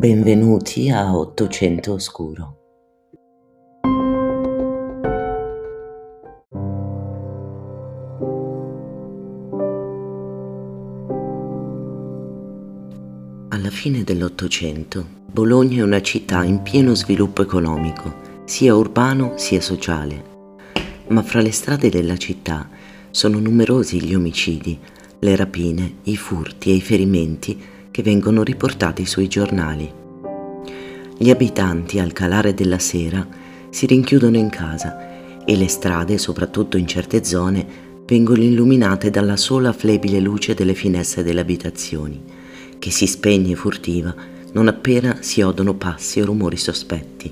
Benvenuti a Ottocento Oscuro. Alla fine dell'Ottocento, Bologna è una città in pieno sviluppo economico, sia urbano sia sociale. Ma fra le strade della città sono numerosi gli omicidi, le rapine, i furti e i ferimenti che vengono riportati sui giornali. Gli abitanti al calare della sera si rinchiudono in casa e le strade, soprattutto in certe zone, vengono illuminate dalla sola flebile luce delle finestre delle abitazioni, che si spegne furtiva non appena si odono passi o rumori sospetti,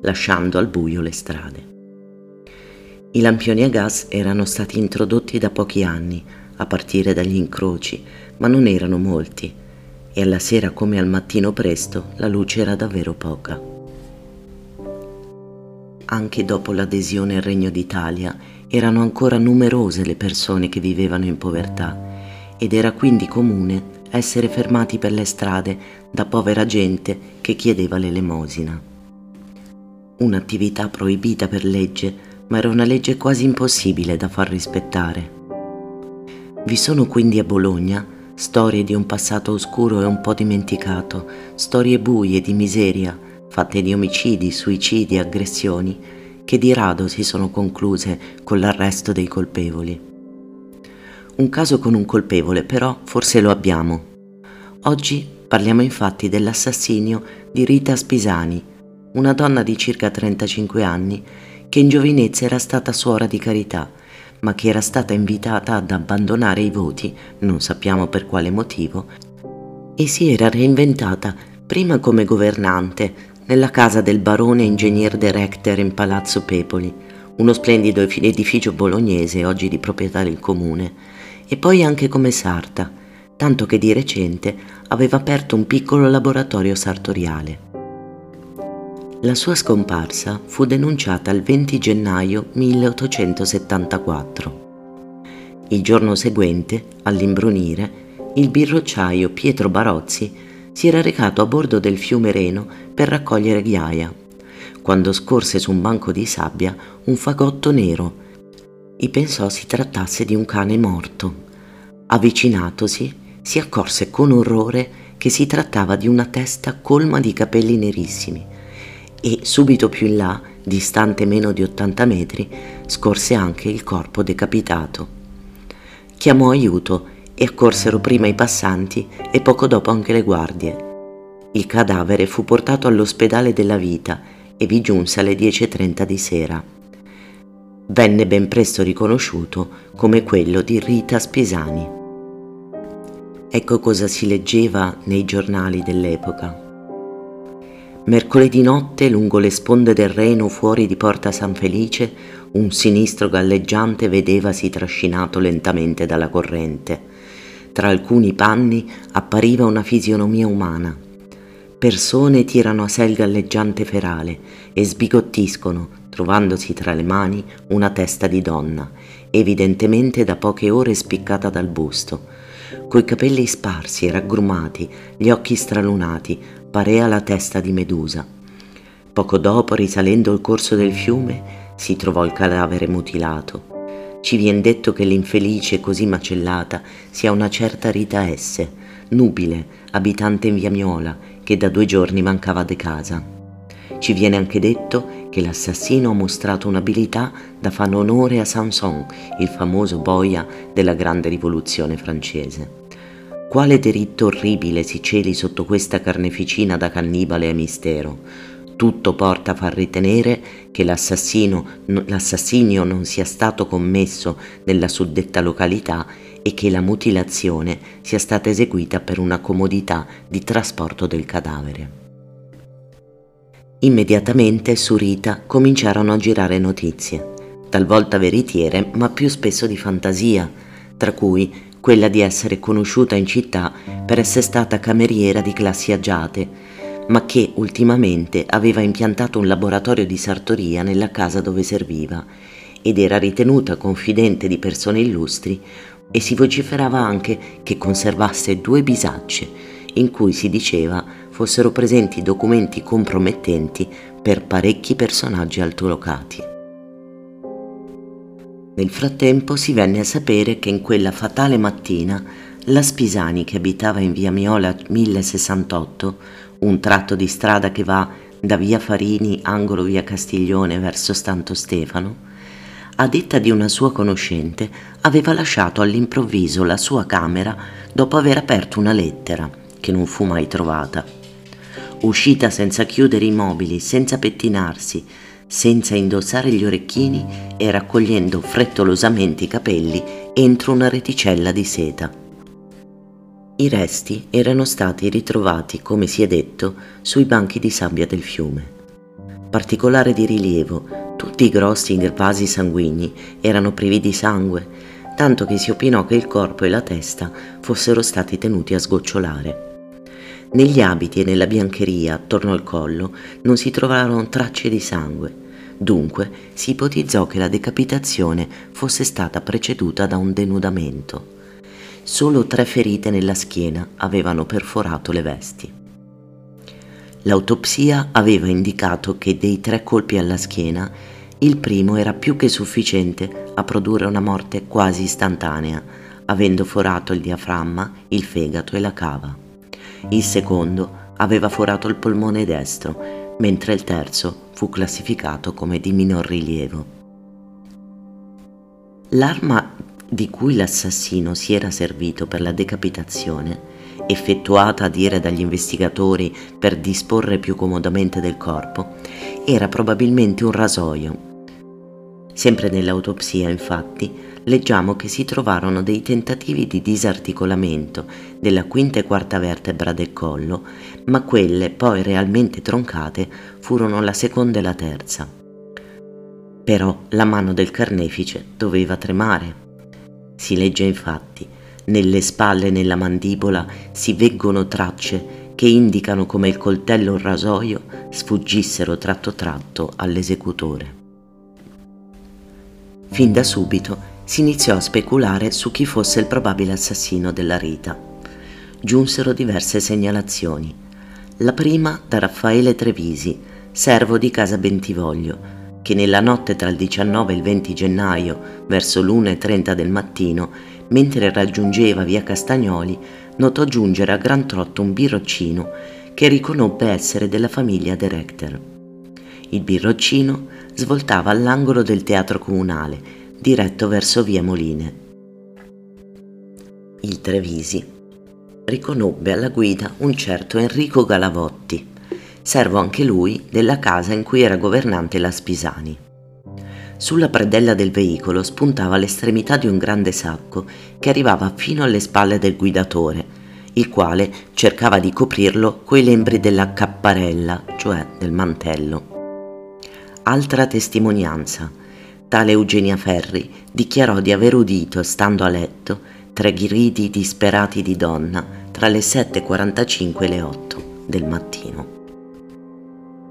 lasciando al buio le strade. I lampioni a gas erano stati introdotti da pochi anni, a partire dagli incroci, ma non erano molti e alla sera come al mattino presto la luce era davvero poca. Anche dopo l'adesione al Regno d'Italia erano ancora numerose le persone che vivevano in povertà ed era quindi comune essere fermati per le strade da povera gente che chiedeva l'elemosina. Un'attività proibita per legge, ma era una legge quasi impossibile da far rispettare. Vi sono quindi a Bologna storie di un passato oscuro e un po' dimenticato, storie buie di miseria, fatte di omicidi, suicidi e aggressioni, che di rado si sono concluse con l'arresto dei colpevoli. Un caso con un colpevole però forse lo abbiamo. Oggi parliamo infatti dell'assassinio di Rita Spisani, una donna di circa 35 anni che in giovinezza era stata suora di carità ma che era stata invitata ad abbandonare i voti, non sappiamo per quale motivo, e si era reinventata prima come governante nella casa del barone ingegner director in Palazzo Pepoli, uno splendido edificio bolognese oggi di proprietà del comune, e poi anche come sarta, tanto che di recente aveva aperto un piccolo laboratorio sartoriale. La sua scomparsa fu denunciata il 20 gennaio 1874. Il giorno seguente, all'imbrunire, il birrocciaio Pietro Barozzi si era recato a bordo del fiume Reno per raccogliere ghiaia, quando scorse su un banco di sabbia un fagotto nero e pensò si trattasse di un cane morto. Avvicinatosi, si accorse con orrore che si trattava di una testa colma di capelli nerissimi e subito più in là, distante meno di 80 metri, scorse anche il corpo decapitato. Chiamò aiuto e accorsero prima i passanti e poco dopo anche le guardie. Il cadavere fu portato all'ospedale della vita e vi giunse alle 10.30 di sera. Venne ben presto riconosciuto come quello di Rita Spisani. Ecco cosa si leggeva nei giornali dell'epoca. Mercoledì notte, lungo le sponde del Reno fuori di Porta San Felice, un sinistro galleggiante vedevasi trascinato lentamente dalla corrente. Tra alcuni panni appariva una fisionomia umana. Persone tirano a sé il galleggiante ferale e sbigottiscono, trovandosi tra le mani una testa di donna, evidentemente da poche ore spiccata dal busto, coi capelli sparsi raggrumati, gli occhi stralunati, parea la testa di Medusa. Poco dopo, risalendo il corso del fiume, si trovò il cadavere mutilato. Ci vien detto che l'infelice così macellata sia una certa Rita S., nubile, abitante in via Miola, che da due giorni mancava de casa. Ci viene anche detto che l'assassino ha mostrato un'abilità da fare onore a Sanson, il famoso boia della grande rivoluzione francese. Quale diritto orribile si celi sotto questa carneficina da cannibale e mistero? Tutto porta a far ritenere che l'assassinio non sia stato commesso nella suddetta località e che la mutilazione sia stata eseguita per una comodità di trasporto del cadavere. Immediatamente su Rita cominciarono a girare notizie, talvolta veritiere ma più spesso di fantasia, tra cui quella di essere conosciuta in città per essere stata cameriera di classi agiate, ma che ultimamente aveva impiantato un laboratorio di sartoria nella casa dove serviva ed era ritenuta confidente di persone illustri e si vociferava anche che conservasse due bisacce in cui si diceva fossero presenti documenti compromettenti per parecchi personaggi altolocati. Nel frattempo si venne a sapere che in quella fatale mattina la Spisani, che abitava in via Miola 1068, un tratto di strada che va da via Farini, angolo via Castiglione verso Santo Stefano, a detta di una sua conoscente, aveva lasciato all'improvviso la sua camera dopo aver aperto una lettera, che non fu mai trovata. Uscita senza chiudere i mobili, senza pettinarsi, senza indossare gli orecchini e raccogliendo frettolosamente i capelli entro una reticella di seta. I resti erano stati ritrovati, come si è detto, sui banchi di sabbia del fiume. Particolare di rilievo, tutti i grossi vasi sanguigni erano privi di sangue, tanto che si opinò che il corpo e la testa fossero stati tenuti a sgocciolare. Negli abiti e nella biancheria attorno al collo non si trovarono tracce di sangue, dunque si ipotizzò che la decapitazione fosse stata preceduta da un denudamento. Solo tre ferite nella schiena avevano perforato le vesti. L'autopsia aveva indicato che dei tre colpi alla schiena il primo era più che sufficiente a produrre una morte quasi istantanea, avendo forato il diaframma, il fegato e la cava. Il secondo aveva forato il polmone destro, mentre il terzo fu classificato come di minor rilievo. L'arma di cui l'assassino si era servito per la decapitazione, effettuata a dire dagli investigatori per disporre più comodamente del corpo, era probabilmente un rasoio. Sempre nell'autopsia, infatti, leggiamo che si trovarono dei tentativi di disarticolamento della quinta e quarta vertebra del collo, ma quelle poi realmente troncate furono la seconda e la terza. Però la mano del carnefice doveva tremare si legge infatti, nelle spalle e nella mandibola si veggono tracce che indicano come il coltello o il rasoio sfuggissero tratto tratto all'esecutore. Fin da subito si iniziò a speculare su chi fosse il probabile assassino della Rita. Giunsero diverse segnalazioni. La prima da Raffaele Trevisi, servo di casa Bentivoglio, che nella notte tra il 19 e il 20 gennaio, verso l'1.30 del mattino, mentre raggiungeva via Castagnoli, notò giungere a gran trotto un birroccino che riconobbe essere della famiglia De Recter. Il birroccino svoltava all'angolo del teatro comunale, diretto verso via Moline. Il Trevisi riconobbe alla guida un certo Enrico Galavotti, servo anche lui della casa in cui era governante la Spisani. Sulla predella del veicolo spuntava l'estremità di un grande sacco che arrivava fino alle spalle del guidatore, il quale cercava di coprirlo coi lembri della capparella, cioè del mantello. Altra testimonianza. Tale Eugenia Ferri dichiarò di aver udito, stando a letto, tre gridi disperati di donna tra le 7.45 e le 8 del mattino.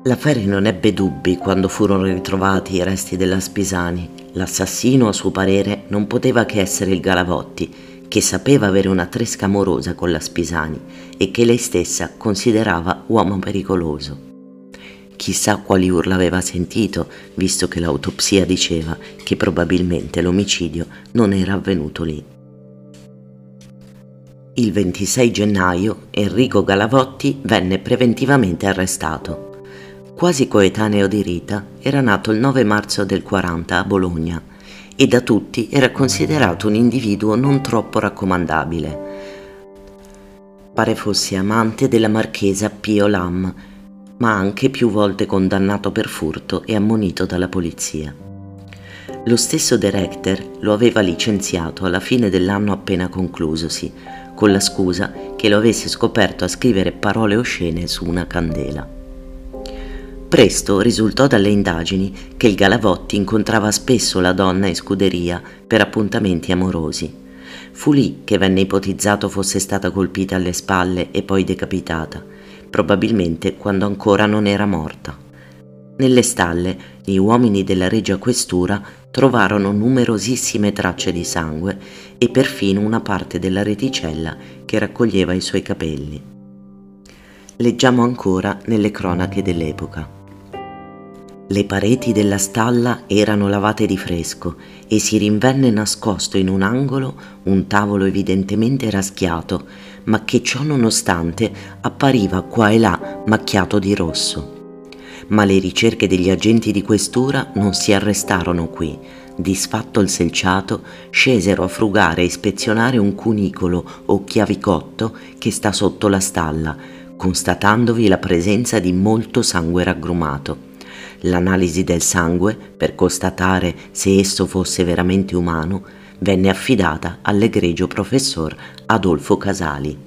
La Ferri non ebbe dubbi quando furono ritrovati i resti della Spisani. L'assassino, a suo parere, non poteva che essere il Galavotti, che sapeva avere una tresca amorosa con la Spisani e che lei stessa considerava uomo pericoloso. Chissà quali urla aveva sentito, visto che l'autopsia diceva che probabilmente l'omicidio non era avvenuto lì. Il 26 gennaio Enrico Galavotti venne preventivamente arrestato quasi coetaneo di Rita, era nato il 9 marzo del 40 a Bologna e da tutti era considerato un individuo non troppo raccomandabile. Pare fosse amante della marchesa Pio Lam, ma anche più volte condannato per furto e ammonito dalla polizia. Lo stesso director lo aveva licenziato alla fine dell'anno appena conclusosi, con la scusa che lo avesse scoperto a scrivere parole oscene su una candela. Presto risultò dalle indagini che il Galavotti incontrava spesso la donna in scuderia per appuntamenti amorosi. Fu lì che venne ipotizzato fosse stata colpita alle spalle e poi decapitata, probabilmente quando ancora non era morta. Nelle stalle, gli uomini della Regia Questura trovarono numerosissime tracce di sangue e perfino una parte della reticella che raccoglieva i suoi capelli. leggiamo ancora nelle cronache dell'epoca. Le pareti della stalla erano lavate di fresco e si rinvenne nascosto in un angolo un tavolo evidentemente raschiato, ma che ciò nonostante appariva qua e là macchiato di rosso. Ma le ricerche degli agenti di questura non si arrestarono qui. Disfatto il selciato, scesero a frugare e ispezionare un cunicolo o chiavicotto che sta sotto la stalla, constatandovi la presenza di molto sangue raggrumato. L'analisi del sangue, per constatare se esso fosse veramente umano, venne affidata all'egregio professor Adolfo Casali.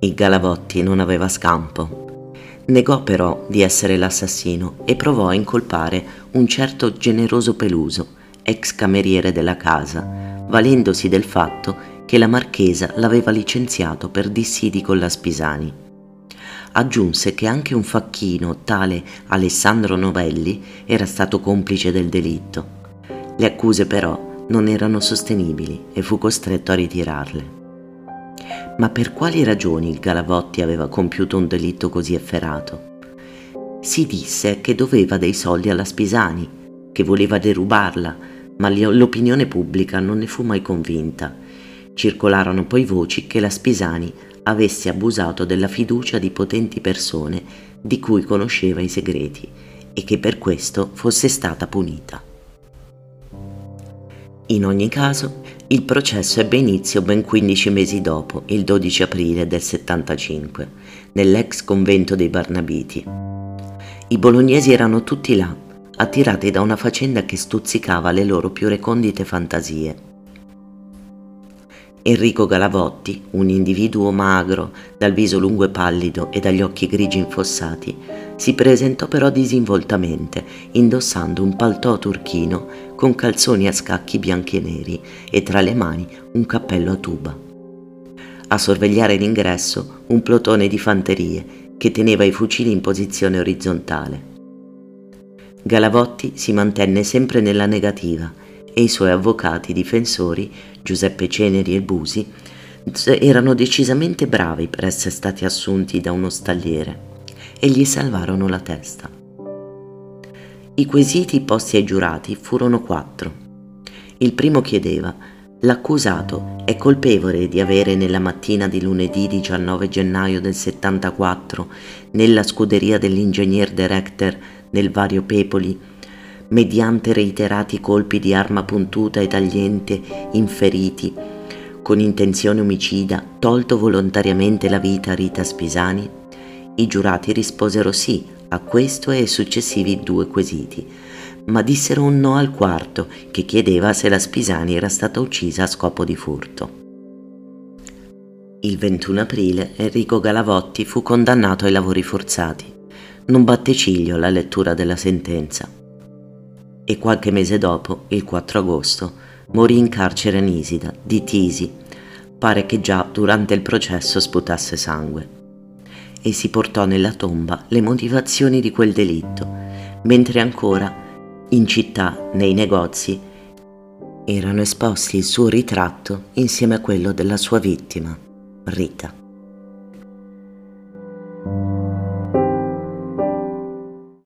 Il Galavotti non aveva scampo. Negò però di essere l'assassino e provò a incolpare un certo generoso Peluso, ex cameriere della casa, valendosi del fatto che la marchesa l'aveva licenziato per dissidi con la Spisani aggiunse che anche un facchino tale Alessandro Novelli era stato complice del delitto. Le accuse però non erano sostenibili e fu costretto a ritirarle. Ma per quali ragioni il Galavotti aveva compiuto un delitto così efferato? Si disse che doveva dei soldi alla Spisani, che voleva derubarla, ma l'opinione pubblica non ne fu mai convinta. Circolarono poi voci che la Spisani avesse abusato della fiducia di potenti persone di cui conosceva i segreti e che per questo fosse stata punita. In ogni caso, il processo ebbe inizio ben 15 mesi dopo, il 12 aprile del 75, nell'ex convento dei Barnabiti. I bolognesi erano tutti là, attirati da una faccenda che stuzzicava le loro più recondite fantasie. Enrico Galavotti, un individuo magro, dal viso lungo e pallido e dagli occhi grigi infossati, si presentò però disinvoltamente, indossando un paltò turchino con calzoni a scacchi bianchi e neri e tra le mani un cappello a tuba. A sorvegliare l'ingresso un plotone di fanterie che teneva i fucili in posizione orizzontale. Galavotti si mantenne sempre nella negativa e i suoi avvocati difensori, Giuseppe Ceneri e Busi, erano decisamente bravi per essere stati assunti da uno stalliere e gli salvarono la testa. I quesiti posti ai giurati furono quattro. Il primo chiedeva L'accusato è colpevole di avere nella mattina di lunedì 19 gennaio del 74 nella scuderia dell'ingegner Director nel Vario Pepoli mediante reiterati colpi di arma puntuta e tagliente inferiti, con intenzione omicida, tolto volontariamente la vita a Rita Spisani? I giurati risposero sì a questo e ai successivi due quesiti, ma dissero un no al quarto, che chiedeva se la Spisani era stata uccisa a scopo di furto. Il 21 aprile Enrico Galavotti fu condannato ai lavori forzati. Non batte ciglio la lettura della sentenza e qualche mese dopo, il 4 agosto, morì in carcere Nisida, di Tisi. Pare che già durante il processo sputasse sangue. E si portò nella tomba le motivazioni di quel delitto, mentre ancora, in città, nei negozi, erano esposti il suo ritratto insieme a quello della sua vittima, Rita.